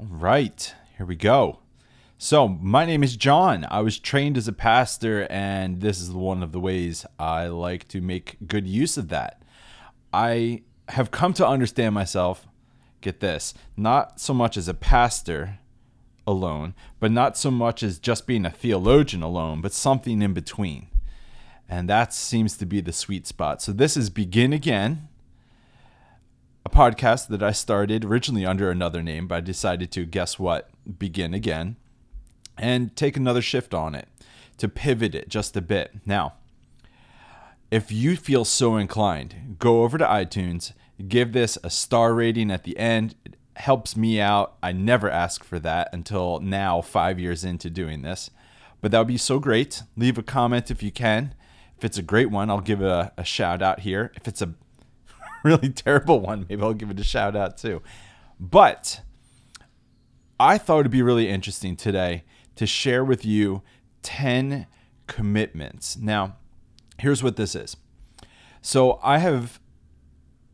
All right, here we go. So, my name is John. I was trained as a pastor, and this is one of the ways I like to make good use of that. I have come to understand myself, get this, not so much as a pastor alone, but not so much as just being a theologian alone, but something in between. And that seems to be the sweet spot. So, this is Begin Again a podcast that I started originally under another name, but I decided to, guess what, begin again and take another shift on it to pivot it just a bit. Now, if you feel so inclined, go over to iTunes, give this a star rating at the end. It helps me out. I never ask for that until now, five years into doing this. But that would be so great. Leave a comment if you can. If it's a great one, I'll give a, a shout out here. If it's a really terrible one, maybe I'll give it a shout out too. But I thought it'd be really interesting today to share with you 10 commitments. Now, here's what this is. So, I have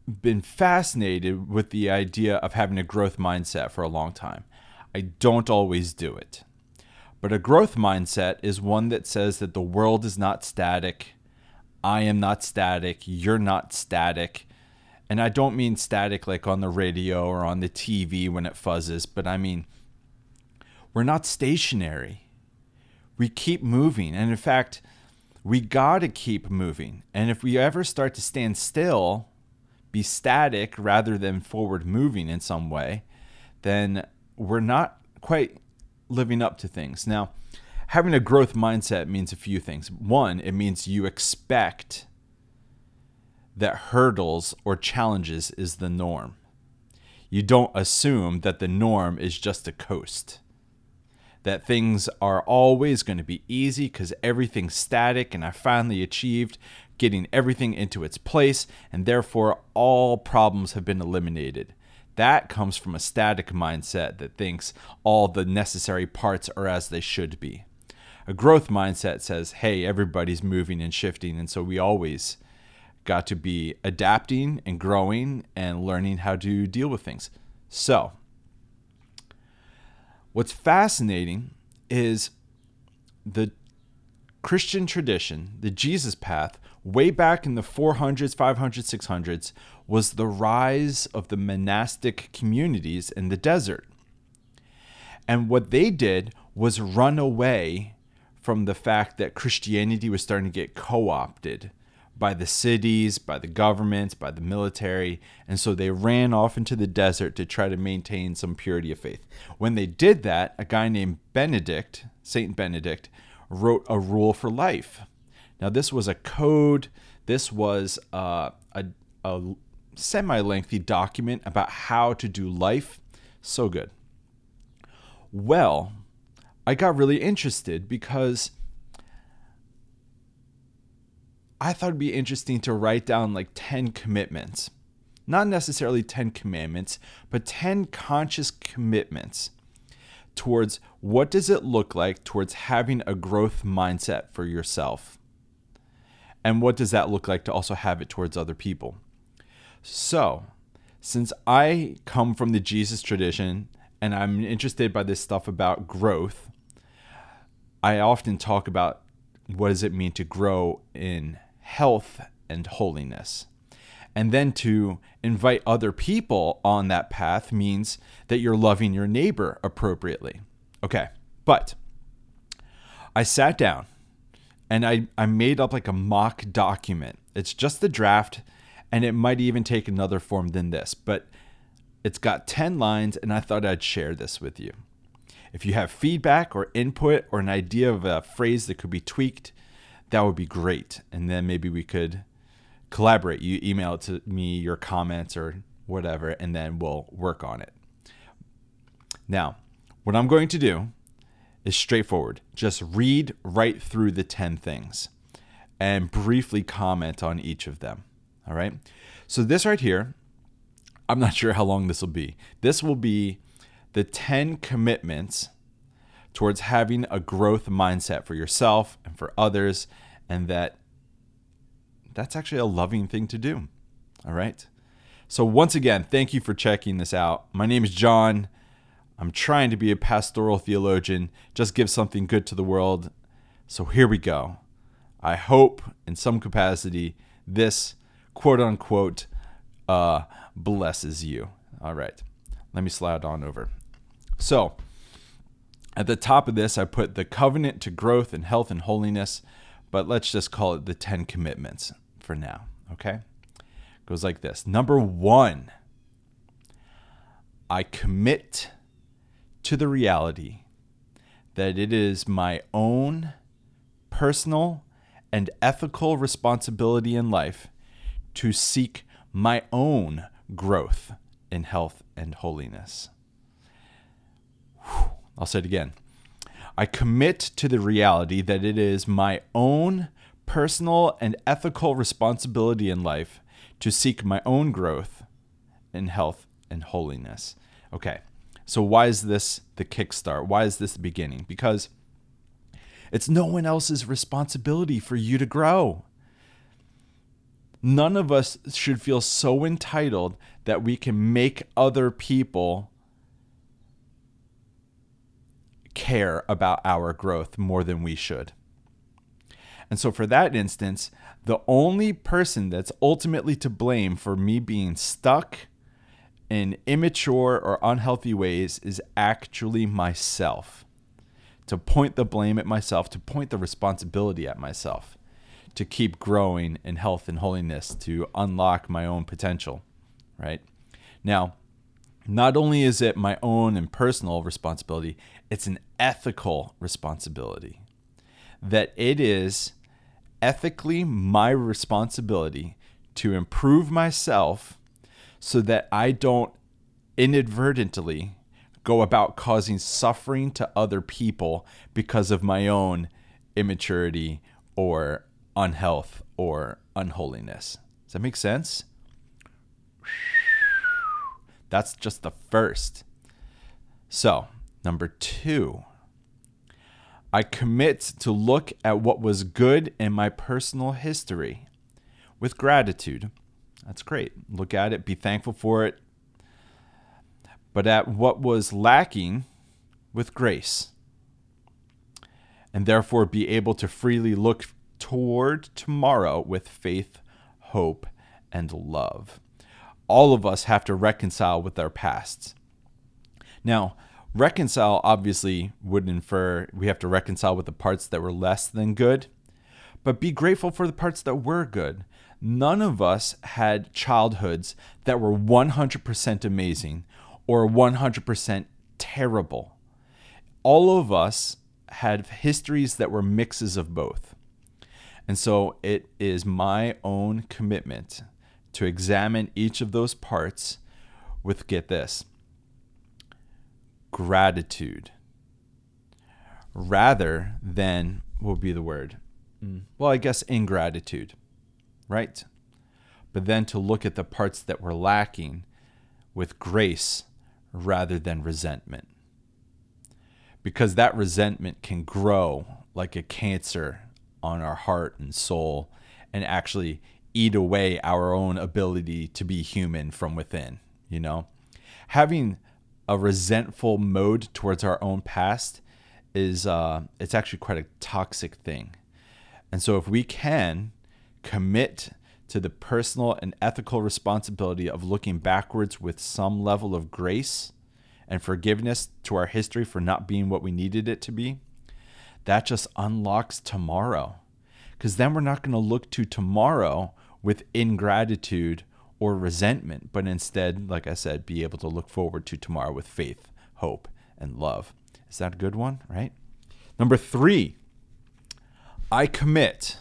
been fascinated with the idea of having a growth mindset for a long time. I don't always do it. But a growth mindset is one that says that the world is not static. I am not static. You're not static. And I don't mean static like on the radio or on the TV when it fuzzes, but I mean we're not stationary. We keep moving. And in fact, we got to keep moving. And if we ever start to stand still, be static rather than forward moving in some way, then we're not quite living up to things. Now, having a growth mindset means a few things. One, it means you expect that hurdles or challenges is the norm. You don't assume that the norm is just a coast that things are always going to be easy because everything's static and I finally achieved getting everything into its place and therefore all problems have been eliminated. That comes from a static mindset that thinks all the necessary parts are as they should be. A growth mindset says, hey, everybody's moving and shifting, and so we always got to be adapting and growing and learning how to deal with things. So, What's fascinating is the Christian tradition, the Jesus path, way back in the 400s, 500s, 600s, was the rise of the monastic communities in the desert. And what they did was run away from the fact that Christianity was starting to get co opted by the cities, by the governments, by the military, and so they ran off into the desert to try to maintain some purity of faith. When they did that, a guy named Benedict, Saint Benedict, wrote a rule for life. Now, this was a code, this was uh, a, a semi lengthy document about how to do life. So good. Well, I got really interested because I thought it'd be interesting to write down like 10 commitments. Not necessarily 10 commandments, but 10 conscious commitments towards what does it look like towards having a growth mindset for yourself? And what does that look like to also have it towards other people? So, since I come from the Jesus tradition and I'm interested by this stuff about growth, I often talk about what does it mean to grow in health and holiness. And then to invite other people on that path means that you're loving your neighbor appropriately. Okay, but I sat down and I, I made up like a mock document. It's just the draft, and it might even take another form than this, but it's got 10 lines, and I thought I'd share this with you. If you have feedback or input or an idea of a phrase that could be tweaked, that would be great. And then maybe we could collaborate. You email it to me, your comments or whatever, and then we'll work on it. Now, what I'm going to do is straightforward. Just read right through the 10 things and briefly comment on each of them. All right. So, this right here, I'm not sure how long this will be. This will be the 10 commitments towards having a growth mindset for yourself and for others, and that that's actually a loving thing to do. All right. So, once again, thank you for checking this out. My name is John. I'm trying to be a pastoral theologian, just give something good to the world. So here we go. I hope in some capacity this quote unquote uh, blesses you. All right, let me slide on over. So, at the top of this, I put the covenant to growth and health and holiness, but let's just call it the 10 commitments for now. Okay? Goes like this Number one, I commit to the reality that it is my own personal and ethical responsibility in life to seek my own growth in health and holiness. Whew. I'll say it again. I commit to the reality that it is my own personal and ethical responsibility in life to seek my own growth in health and holiness. Okay, so why is this the kickstart? Why is this the beginning? Because it's no one else's responsibility for you to grow. None of us should feel so entitled that we can make other people care about our growth more than we should. And so, for that instance, the only person that's ultimately to blame for me being stuck in immature or unhealthy ways is actually myself. To point the blame at myself, to point the responsibility at myself, to keep growing in health and holiness, to unlock my own potential, right? Now, not only is it my own and personal responsibility, it's an ethical responsibility. That it is ethically my responsibility to improve myself so that I don't inadvertently go about causing suffering to other people because of my own immaturity or unhealth or unholiness. Does that make sense? That's just the first. So, number two, I commit to look at what was good in my personal history with gratitude. That's great. Look at it, be thankful for it. But at what was lacking with grace. And therefore be able to freely look toward tomorrow with faith, hope, and love. All of us have to reconcile with our pasts. Now, reconcile obviously would infer we have to reconcile with the parts that were less than good, but be grateful for the parts that were good. None of us had childhoods that were 100% amazing or 100% terrible. All of us had histories that were mixes of both. And so it is my own commitment to examine each of those parts with, get this, gratitude rather than will be the word? Mm. Well, I guess ingratitude, right? But then to look at the parts that were lacking with grace rather than resentment. Because that resentment can grow like a cancer on our heart and soul and actually eat away our own ability to be human from within, you know? Having a resentful mode towards our own past is uh, it's actually quite a toxic thing. And so if we can commit to the personal and ethical responsibility of looking backwards with some level of grace and forgiveness to our history for not being what we needed it to be, that just unlocks tomorrow. Because then we're not going to look to tomorrow with ingratitude or resentment, but instead, like I said, be able to look forward to tomorrow with faith, hope, and love. Is that a good one, right? Number three, I commit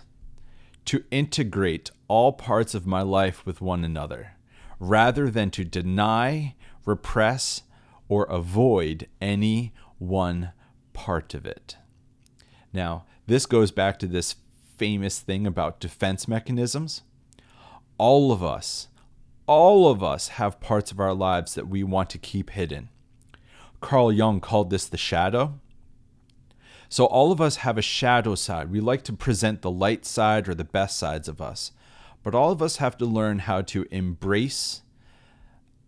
to integrate all parts of my life with one another rather than to deny, repress, or avoid any one part of it. Now, this goes back to this famous thing about defense mechanisms. All of us all of us have parts of our lives that we want to keep hidden. Carl Jung called this the shadow. So, all of us have a shadow side. We like to present the light side or the best sides of us. But all of us have to learn how to embrace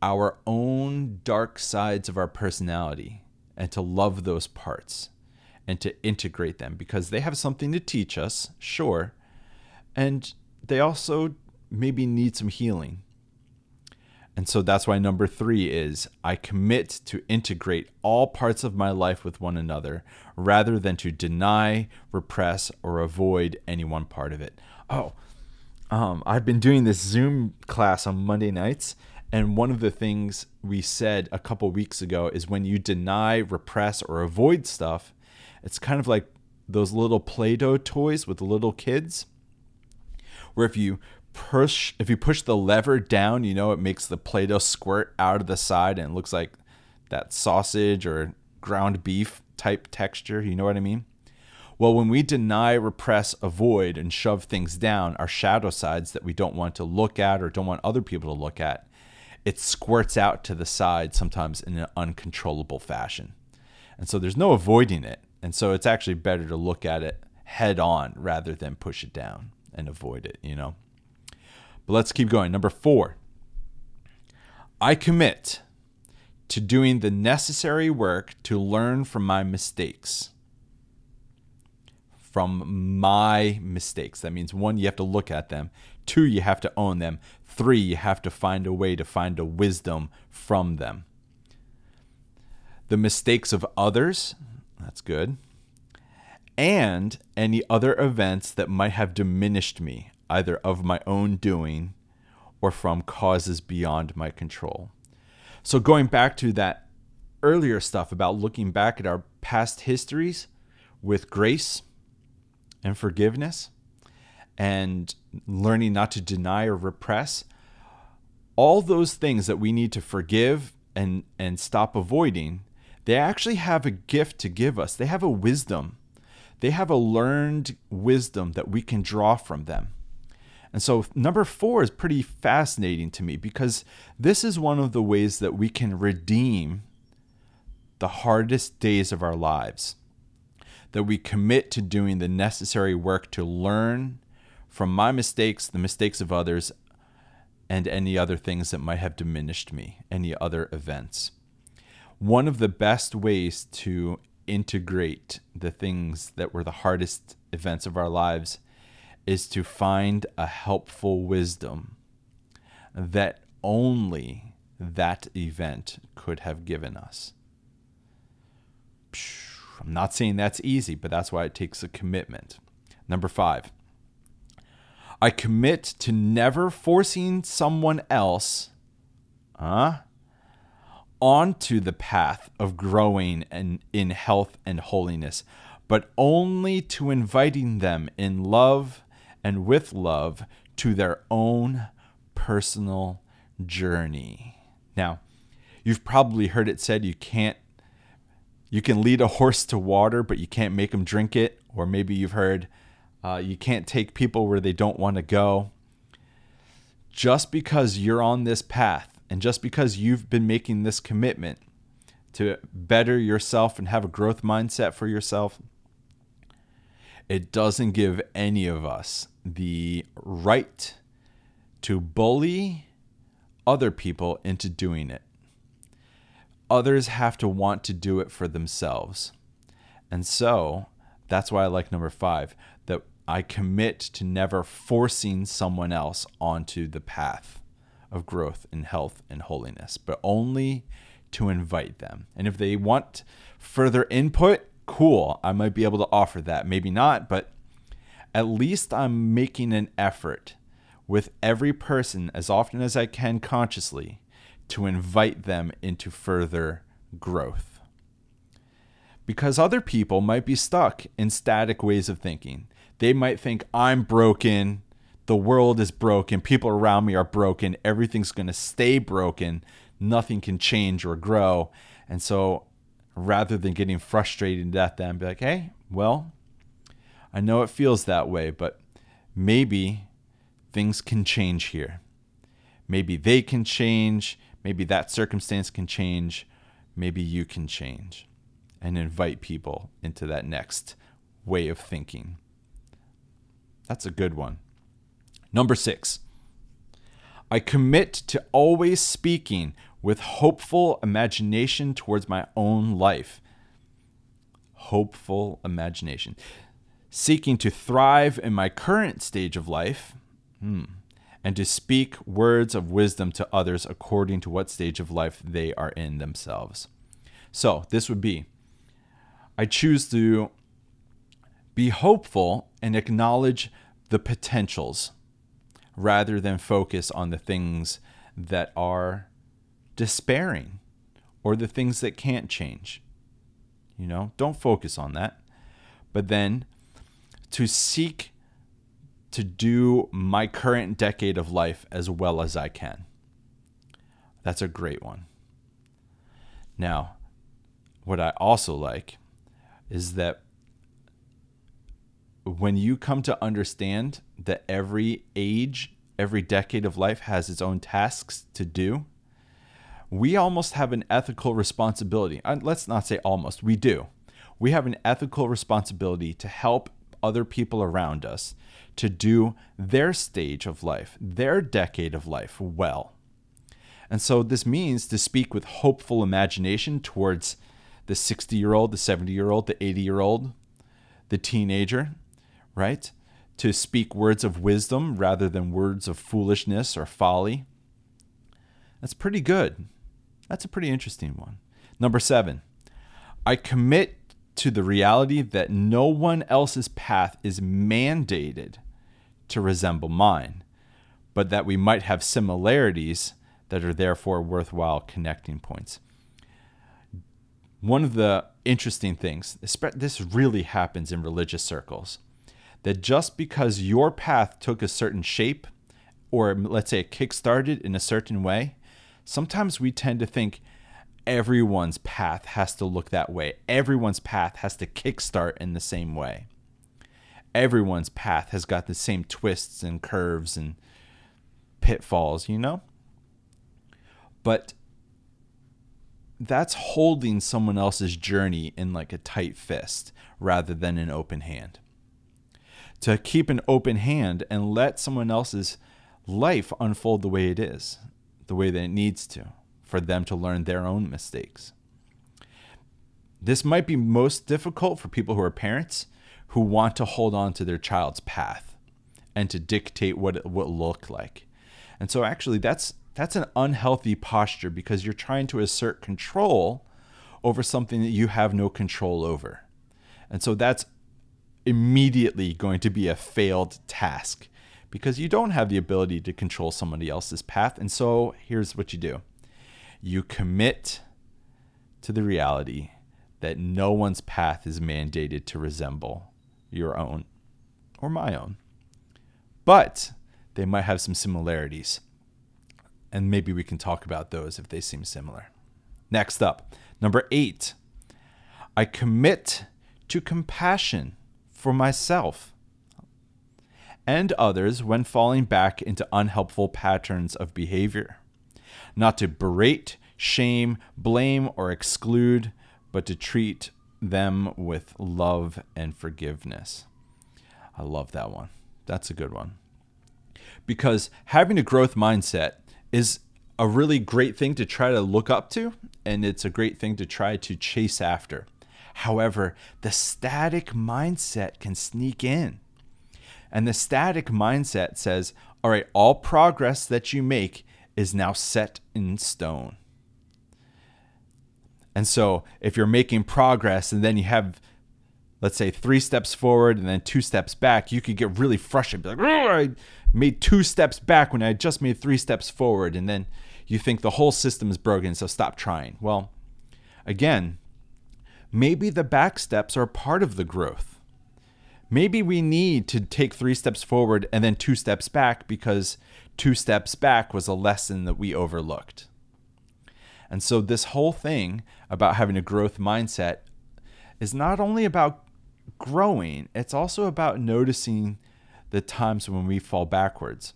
our own dark sides of our personality and to love those parts and to integrate them because they have something to teach us, sure. And they also maybe need some healing. And so that's why number three is I commit to integrate all parts of my life with one another rather than to deny, repress, or avoid any one part of it. Oh, um, I've been doing this Zoom class on Monday nights, and one of the things we said a couple weeks ago is when you deny, repress, or avoid stuff, it's kind of like those little Play Doh toys with little kids, where if you push if you push the lever down, you know it makes the Play Doh squirt out of the side and it looks like that sausage or ground beef type texture. You know what I mean? Well, when we deny, repress, avoid, and shove things down, our shadow sides that we don't want to look at or don't want other people to look at, it squirts out to the side sometimes in an uncontrollable fashion. And so there's no avoiding it. And so it's actually better to look at it head on rather than push it down and avoid it, you know? But let's keep going. Number four, I commit to doing the necessary work to learn from my mistakes from my mistakes. That means one, you have to look at them. Two, you have to own them. Three, you have to find a way to find a wisdom from them. The mistakes of others, that's good. And any other events that might have diminished me, either of my own doing or from causes beyond my control. So, going back to that earlier stuff about looking back at our past histories with grace, and forgiveness and learning not to deny or repress all those things that we need to forgive and and stop avoiding they actually have a gift to give us. They have a wisdom. They have a learned wisdom that we can draw from them and so number 4 is pretty fascinating to me because this is one of the ways that we can redeem the hardest days of our lives that we commit to doing the necessary work to learn from my mistakes, the mistakes of others, and any other things that might have diminished me, any other events. One of the best ways to integrate the things that were the hardest events of our lives is to find a helpful wisdom that only that event could have given us. I'm not saying that's easy, but that's why it takes a commitment. Number five, I commit to never forcing someone else uh, onto the path of growing and in health and holiness, but only to inviting them in love and with love to their own personal journey. Now, you've probably heard it said you can't you can lead a horse to water, but you can't make them drink it. Or maybe you've heard uh, you can't take people where they don't want to go. Just because you're on this path and just because you've been making this commitment to better yourself and have a growth mindset for yourself, it doesn't give any of us the right to bully other people into doing it others have to want to do it for themselves. And so that's why I like number five that I commit to never forcing someone else onto the path of growth and health and holiness, but only to invite them. And if they want further input, cool, I might be able to offer that. Maybe not, but at least I'm making an effort with every person as often as I can consciously to invite them into further growth. Because other people might be stuck in static ways of thinking. They might think, I'm broken, the world is broken, people around me are broken, everything's going to stay broken, nothing can change or grow. And so rather than getting frustrated at them, be like, hey, well, I know it feels that way, but maybe things can change here. Maybe they can change. Maybe that circumstance can change. Maybe you can change and invite people into that next way of thinking. That's a good one. Number six, I commit to always speaking with hopeful imagination towards my own life. hopeful imagination. Seeking to thrive in my current stage of life, hmm, and to speak words of wisdom to others according to what stage of life they are in themselves. So, this would be I choose to be hopeful and acknowledge the potentials rather than focus on the things that are despairing or the things that can't change. You know, don't focus on that. But then to seek to do my current decade of life as well as I can. That's a great one. Now, what I also like is that when you come to understand that every age, every decade of life has its own tasks to do, we almost have an ethical responsibility. Let's not say almost, we do. We have an ethical responsibility to help other people around us to do their stage of life, their decade of life well. And so this means to speak with hopeful imagination towards the 60 year old, the 70 year old, the 80 year old, the teenager, right? To speak words of wisdom rather than words of foolishness or folly. That's pretty good. That's a pretty interesting one. Number seven, I commit to the reality that no one else's path is mandated to resemble mine, but that we might have similarities that are therefore worthwhile connecting points. One of the interesting things, this really happens in religious circles, that just because your path took a certain shape, or let's say it kickstarted in a certain way, sometimes we tend to think everyone's path has to look that way. Everyone's path has to kickstart in the same way. Everyone's path has got the same twists and curves and pitfalls, you know? But that's holding someone else's journey in like a tight fist rather than an open hand. To keep an open hand and let someone else's life unfold the way it is, the way that it needs to, for them to learn their own mistakes. This might be most difficult for people who are parents who want to hold on to their child's path and to dictate what it will look like. And so actually that's that's an unhealthy posture because you're trying to assert control over something that you have no control over. And so that's immediately going to be a failed task because you don't have the ability to control somebody else's path. And so here's what you do you commit to the reality that no one's path is mandated to resemble your own or my own. But they might have some similarities and maybe we can talk about those if they seem similar. Next up, number eight, I commit to compassion for myself and others when falling back into unhelpful patterns of behavior. Not to berate, shame, blame, or exclude, but to treat them with love and forgiveness. I love that one. That's a good one. Because having a growth mindset is a really great thing to try to look up to, and it's a great thing to try to chase after. However, the static mindset can sneak in. And the static mindset says, all right, all progress that you make is now set in stone. And so if you're making progress and then you have, let's say, three steps forward and then two steps back, you could get really frustrated. Be like, I made two steps back when I just made three steps forward, and then you think the whole system is broken, so stop trying. Well, again, maybe the back steps are part of the growth. Maybe we need to take three steps forward and then two steps back because two steps back was a lesson that we overlooked. And so, this whole thing about having a growth mindset is not only about growing, it's also about noticing the times when we fall backwards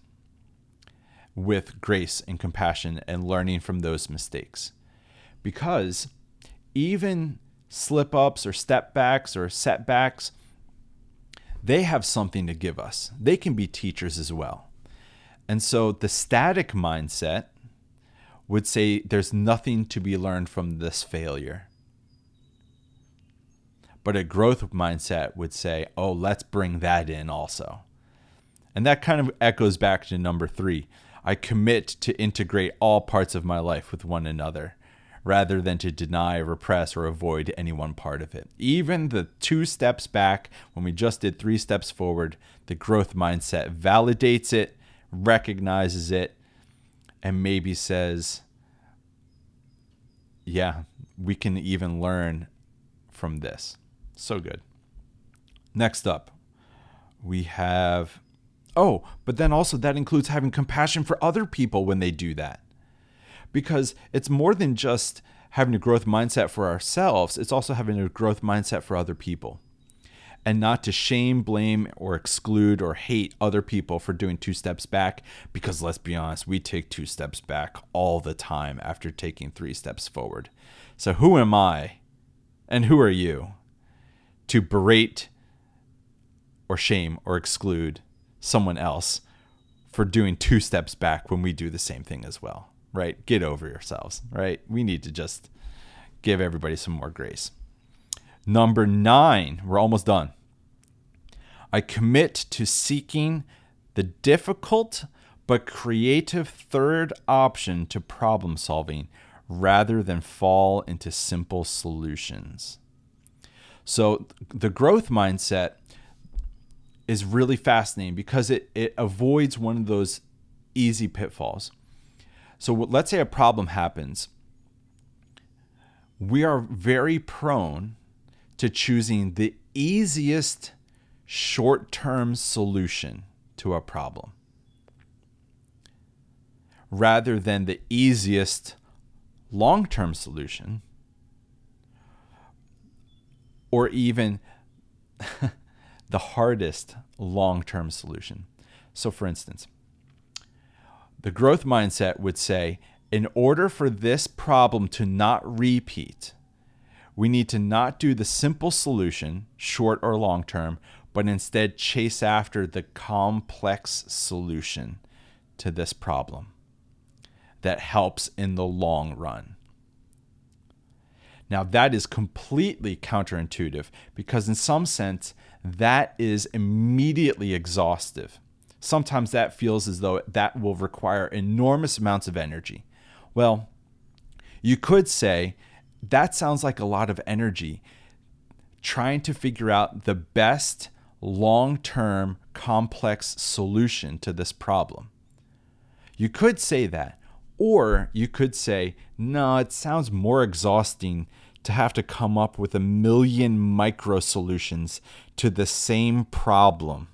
with grace and compassion and learning from those mistakes. Because even slip ups or step backs or setbacks, they have something to give us. They can be teachers as well. And so the static mindset would say there's nothing to be learned from this failure. But a growth mindset would say, oh, let's bring that in also. And that kind of echoes back to number three. I commit to integrate all parts of my life with one another rather than to deny, repress, or avoid any one part of it. Even the two steps back, when we just did three steps forward, the growth mindset validates it, recognizes it, and maybe says, yeah, we can even learn from this. So good. Next up, we have, oh, but then also that includes having compassion for other people when they do that because it's more than just having a growth mindset for ourselves, it's also having a growth mindset for other people. And not to shame, blame, or exclude or hate other people for doing two steps back, because let's be honest, we take two steps back all the time after taking three steps forward. So, who am I and who are you to berate or shame or exclude someone else for doing two steps back when we do the same thing as well? Right? Get over yourselves, right? We need to just give everybody some more grace. Number nine, we're almost done. I commit to seeking the difficult but creative third option to problem solving rather than fall into simple solutions. So, the growth mindset is really fascinating because it, it avoids one of those easy pitfalls. So let's say a problem happens. We are very prone to choosing the easiest short term solution to a problem rather than the easiest long term solution or even the hardest long term solution. So, for instance, the growth mindset would say in order for this problem to not repeat, we need to not do the simple solution, short or long term, but instead chase after the complex solution to this problem that helps in the long run. Now, that is completely counterintuitive because, in some sense, that is immediately exhaustive sometimes that feels as though that will require enormous amounts of energy. Well, you could say that sounds like a lot of energy trying to figure out the best long term complex solution to this problem. You could say that. Or you could say, no, it sounds more exhausting to have to come up with a million micro solutions to the same problem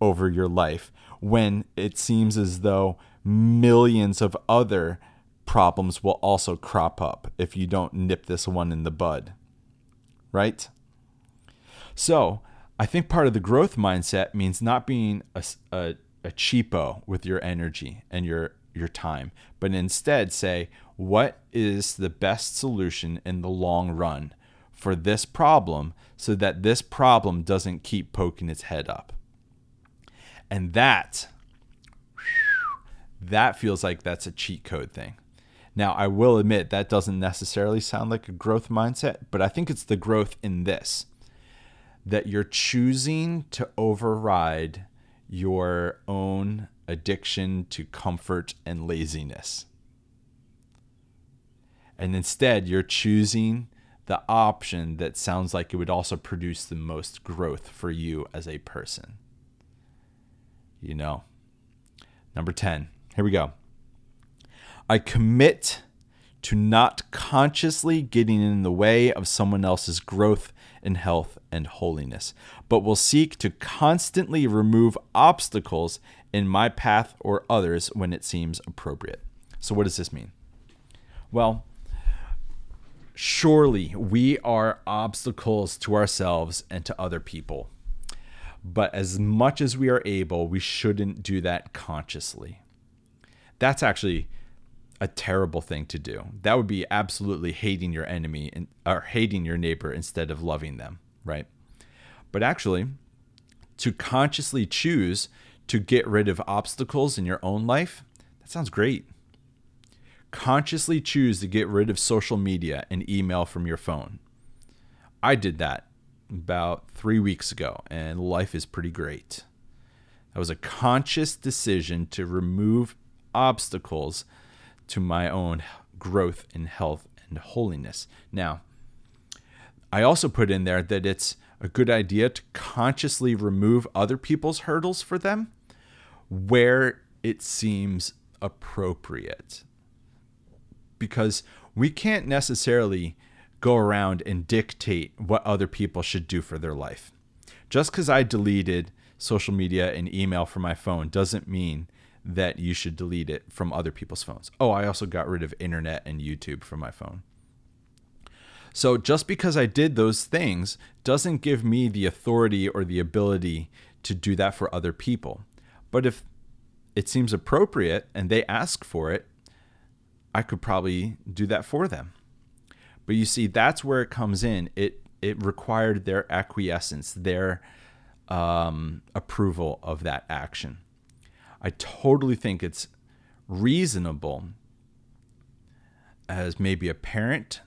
over your life when it seems as though millions of other problems will also crop up if you don't nip this one in the bud. Right? So, I think part of the growth mindset means not being a, a, a cheapo with your energy and your your time, but instead say, what is the best solution in the long run for this problem so that this problem doesn't keep poking its head up? And that, that feels like that's a cheat code thing. Now, I will admit that doesn't necessarily sound like a growth mindset, but I think it's the growth in this that you're choosing to override your own addiction to comfort and laziness. And instead, you're choosing the option that sounds like it would also produce the most growth for you as a person you know. Number 10. Here we go. I commit to not consciously getting in the way of someone else's growth in health and holiness, but will seek to constantly remove obstacles in my path or others when it seems appropriate. So, what does this mean? Well, surely we are obstacles to ourselves and to other people. But as much as we are able, we shouldn't do that consciously. That's actually a terrible thing to do. That would be absolutely hating your enemy and, or hating your neighbor instead of loving them, right? But actually, to consciously choose to get rid of obstacles in your own life, that sounds great. Consciously choose to get rid of social media and email from your phone. I did that about three weeks ago, and life is pretty great. That was a conscious decision to remove obstacles to my own growth in health and holiness. Now, I also put in there that it's a good idea to consciously remove other people's hurdles for them where it seems appropriate. Because we can't necessarily go around and dictate what other people should do for their life. Just because I deleted social media and email from my phone doesn't mean that you should delete it from other people's phones. Oh, I also got rid of internet and YouTube from my phone. So just because I did those things doesn't give me the authority or the ability to do that for other people. But if it seems appropriate and they ask for it, I could probably do that for them. But you see, that's where it comes in. It it required their acquiescence, their um, approval of that action. I totally think it's reasonable as maybe a parent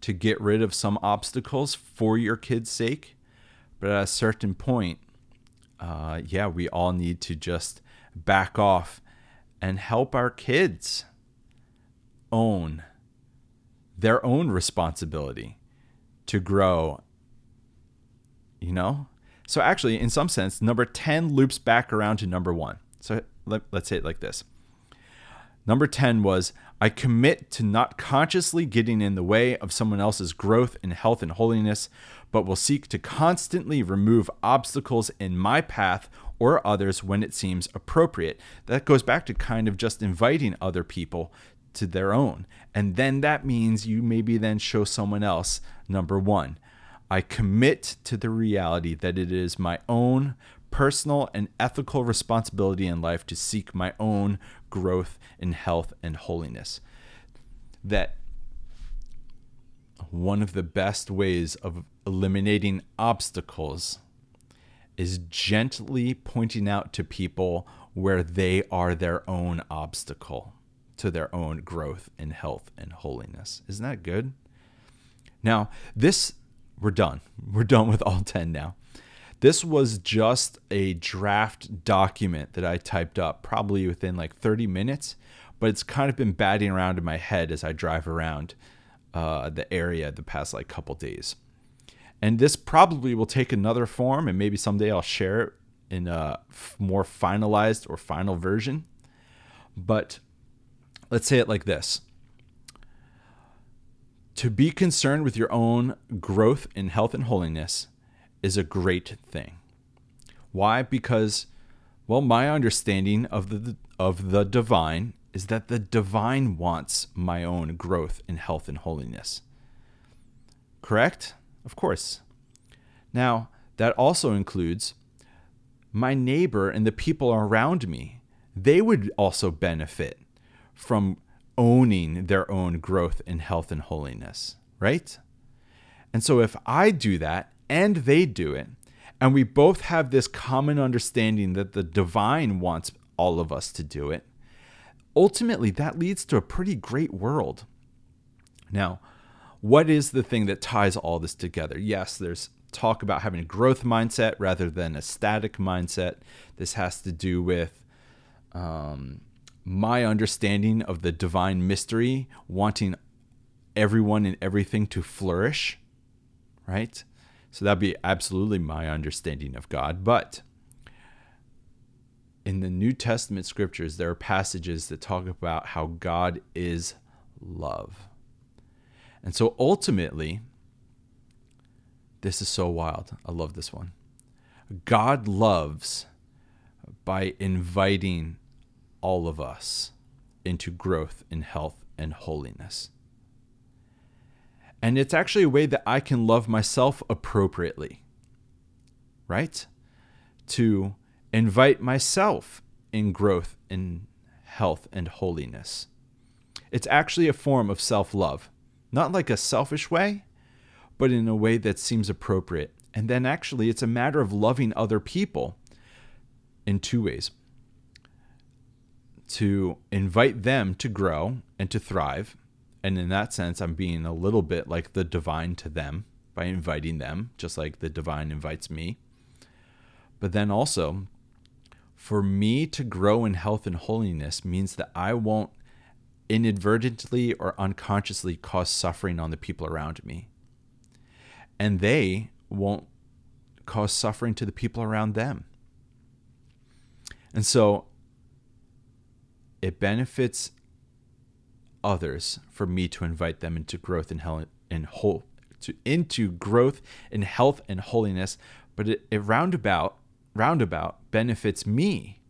to get rid of some obstacles for your kid's sake. But at a certain point, uh, yeah, we all need to just back off and help our kids own their own responsibility to grow. You know? So, actually, in some sense, number 10 loops back around to number one. So, let, us say it like this Number 10 was I commit to not consciously getting in the way of someone else's growth in health and holiness, but will seek to constantly remove obstacles in my path or others when it seems appropriate. That goes back to kind of just inviting other people to their own. And then that means you maybe then show someone else, number one, I commit to the reality that it is my own personal and ethical responsibility in life to seek my own growth in health and holiness. That one of the best ways of eliminating obstacles is gently pointing out to people where they are their own obstacle to their own growth in health and holiness. Isn't that good? Now, this, we're done. We're done with all 10 now. This was just a draft document that I typed up probably within like 30 minutes, but it's kind of been batting around in my head as I drive around uh, the area the past like couple days. And this probably will take another form, and maybe someday I'll share it in a more finalized or final version. But let's say it like this To be concerned with your own growth in health and holiness is a great thing. Why? Because, well, my understanding of the of the divine is that the divine wants my own growth in health and holiness. Correct? Of course. Now, that also includes my neighbor and the people around me. They would also benefit from owning their own growth in health and holiness, right? And so if I do that, and they do it. And we both have this common understanding that the divine wants all of us to do it. Ultimately, that leads to a pretty great world. Now, what is the thing that ties all this together? Yes, there's talk about having a growth mindset rather than a static mindset. This has to do with um, my understanding of the divine mystery, wanting everyone and everything to flourish, right? So that'd be absolutely my understanding of God. But in the New Testament scriptures, there are passages that talk about how God is love. And so ultimately, this is so wild. I love this one. God loves by inviting all of us into growth in health and holiness. And it's actually a way that I can love myself appropriately, right? To invite myself in growth in health and holiness. It's actually a form of self love, not like a selfish way, but in a way that seems appropriate. And then actually, it's a matter of loving other people in two ways to invite them to grow and to thrive, and in that sense, I'm being a little bit like the divine to them, by inviting them, just like the divine invites me. But then also, for me to grow in health and holiness means that I won't inadvertently or unconsciously cause suffering on the people around me. And they won't cause suffering to the people around them. And so it benefits others for me to invite them into growth and health and whole to into growth in health and holiness, but it, it roundabout roundabout benefits me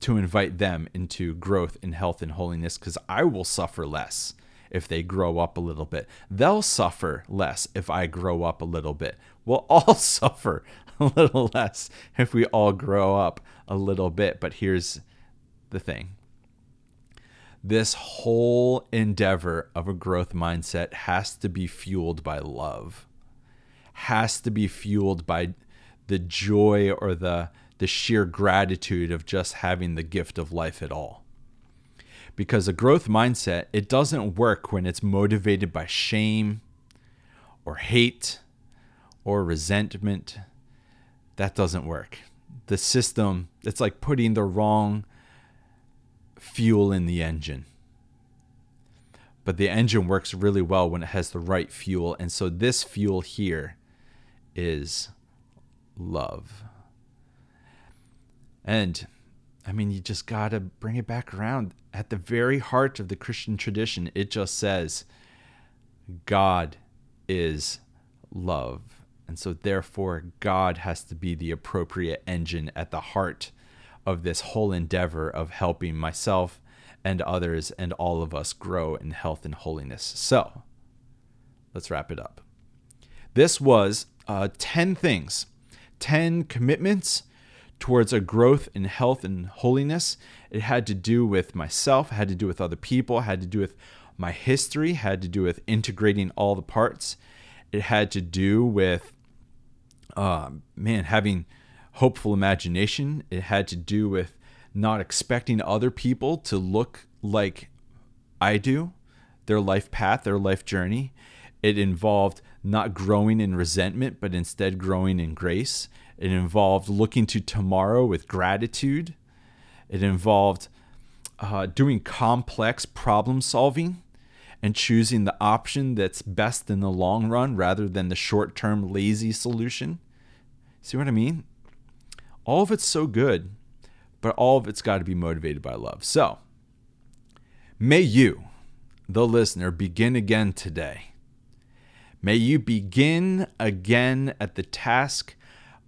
to invite them into growth and health and holiness because I will suffer less if they grow up a little bit. They'll suffer less if I grow up a little bit. We'll all suffer a little less if we all grow up a little bit. But here's the thing this whole endeavor of a growth mindset has to be fueled by love, has to be fueled by the joy or the the sheer gratitude of just having the gift of life at all. Because a growth mindset, it doesn't work when it's motivated by shame or hate or resentment. That doesn't work. The system, it's like putting the wrong fuel in the engine. But the engine works really well when it has the right fuel. And so this fuel here is love. And I mean, you just got to bring it back around. At the very heart of the Christian tradition, it just says, God is love. And so, therefore, God has to be the appropriate engine at the heart of this whole endeavor of helping myself and others and all of us grow in health and holiness. So, let's wrap it up. This was uh, 10 things, 10 commitments towards a growth in health and holiness. It had to do with myself, had to do with other people, had to do with my history, had to do with integrating all the parts. It had to do with, uh, man, having hopeful imagination. It had to do with not expecting other people to look like I do, their life path, their life journey. It involved not growing in resentment, but instead growing in grace. It involved looking to tomorrow with gratitude. It involved uh, doing complex problem solving and choosing the option that's best in the long run rather than the short term lazy solution. See what I mean? All of it's so good, but all of it's got to be motivated by love. So, may you, the listener, begin again today. May you begin again at the task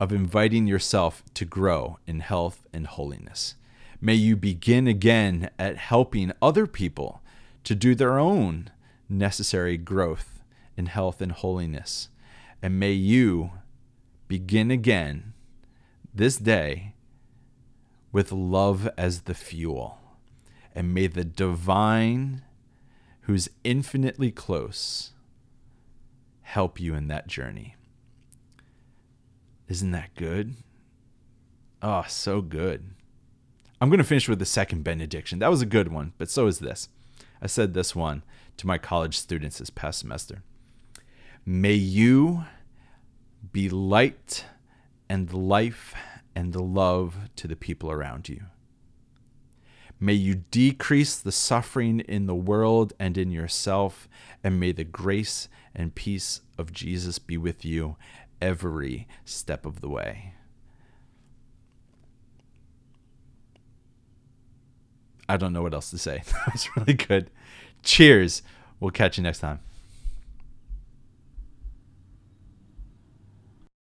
of inviting yourself to grow in health and holiness. May you begin again at helping other people to do their own necessary growth in health and holiness. And may you begin again this day with love as the fuel. And may the divine, who's infinitely close, help you in that journey. Isn't that good? Oh, so good. I'm going to finish with the second benediction. That was a good one, but so is this. I said this one to my college students this past semester. May you be light and life and the love to the people around you. May you decrease the suffering in the world and in yourself, and may the grace and peace of Jesus be with you every step of the way. I don't know what else to say. That was really good. Cheers. We'll catch you next time.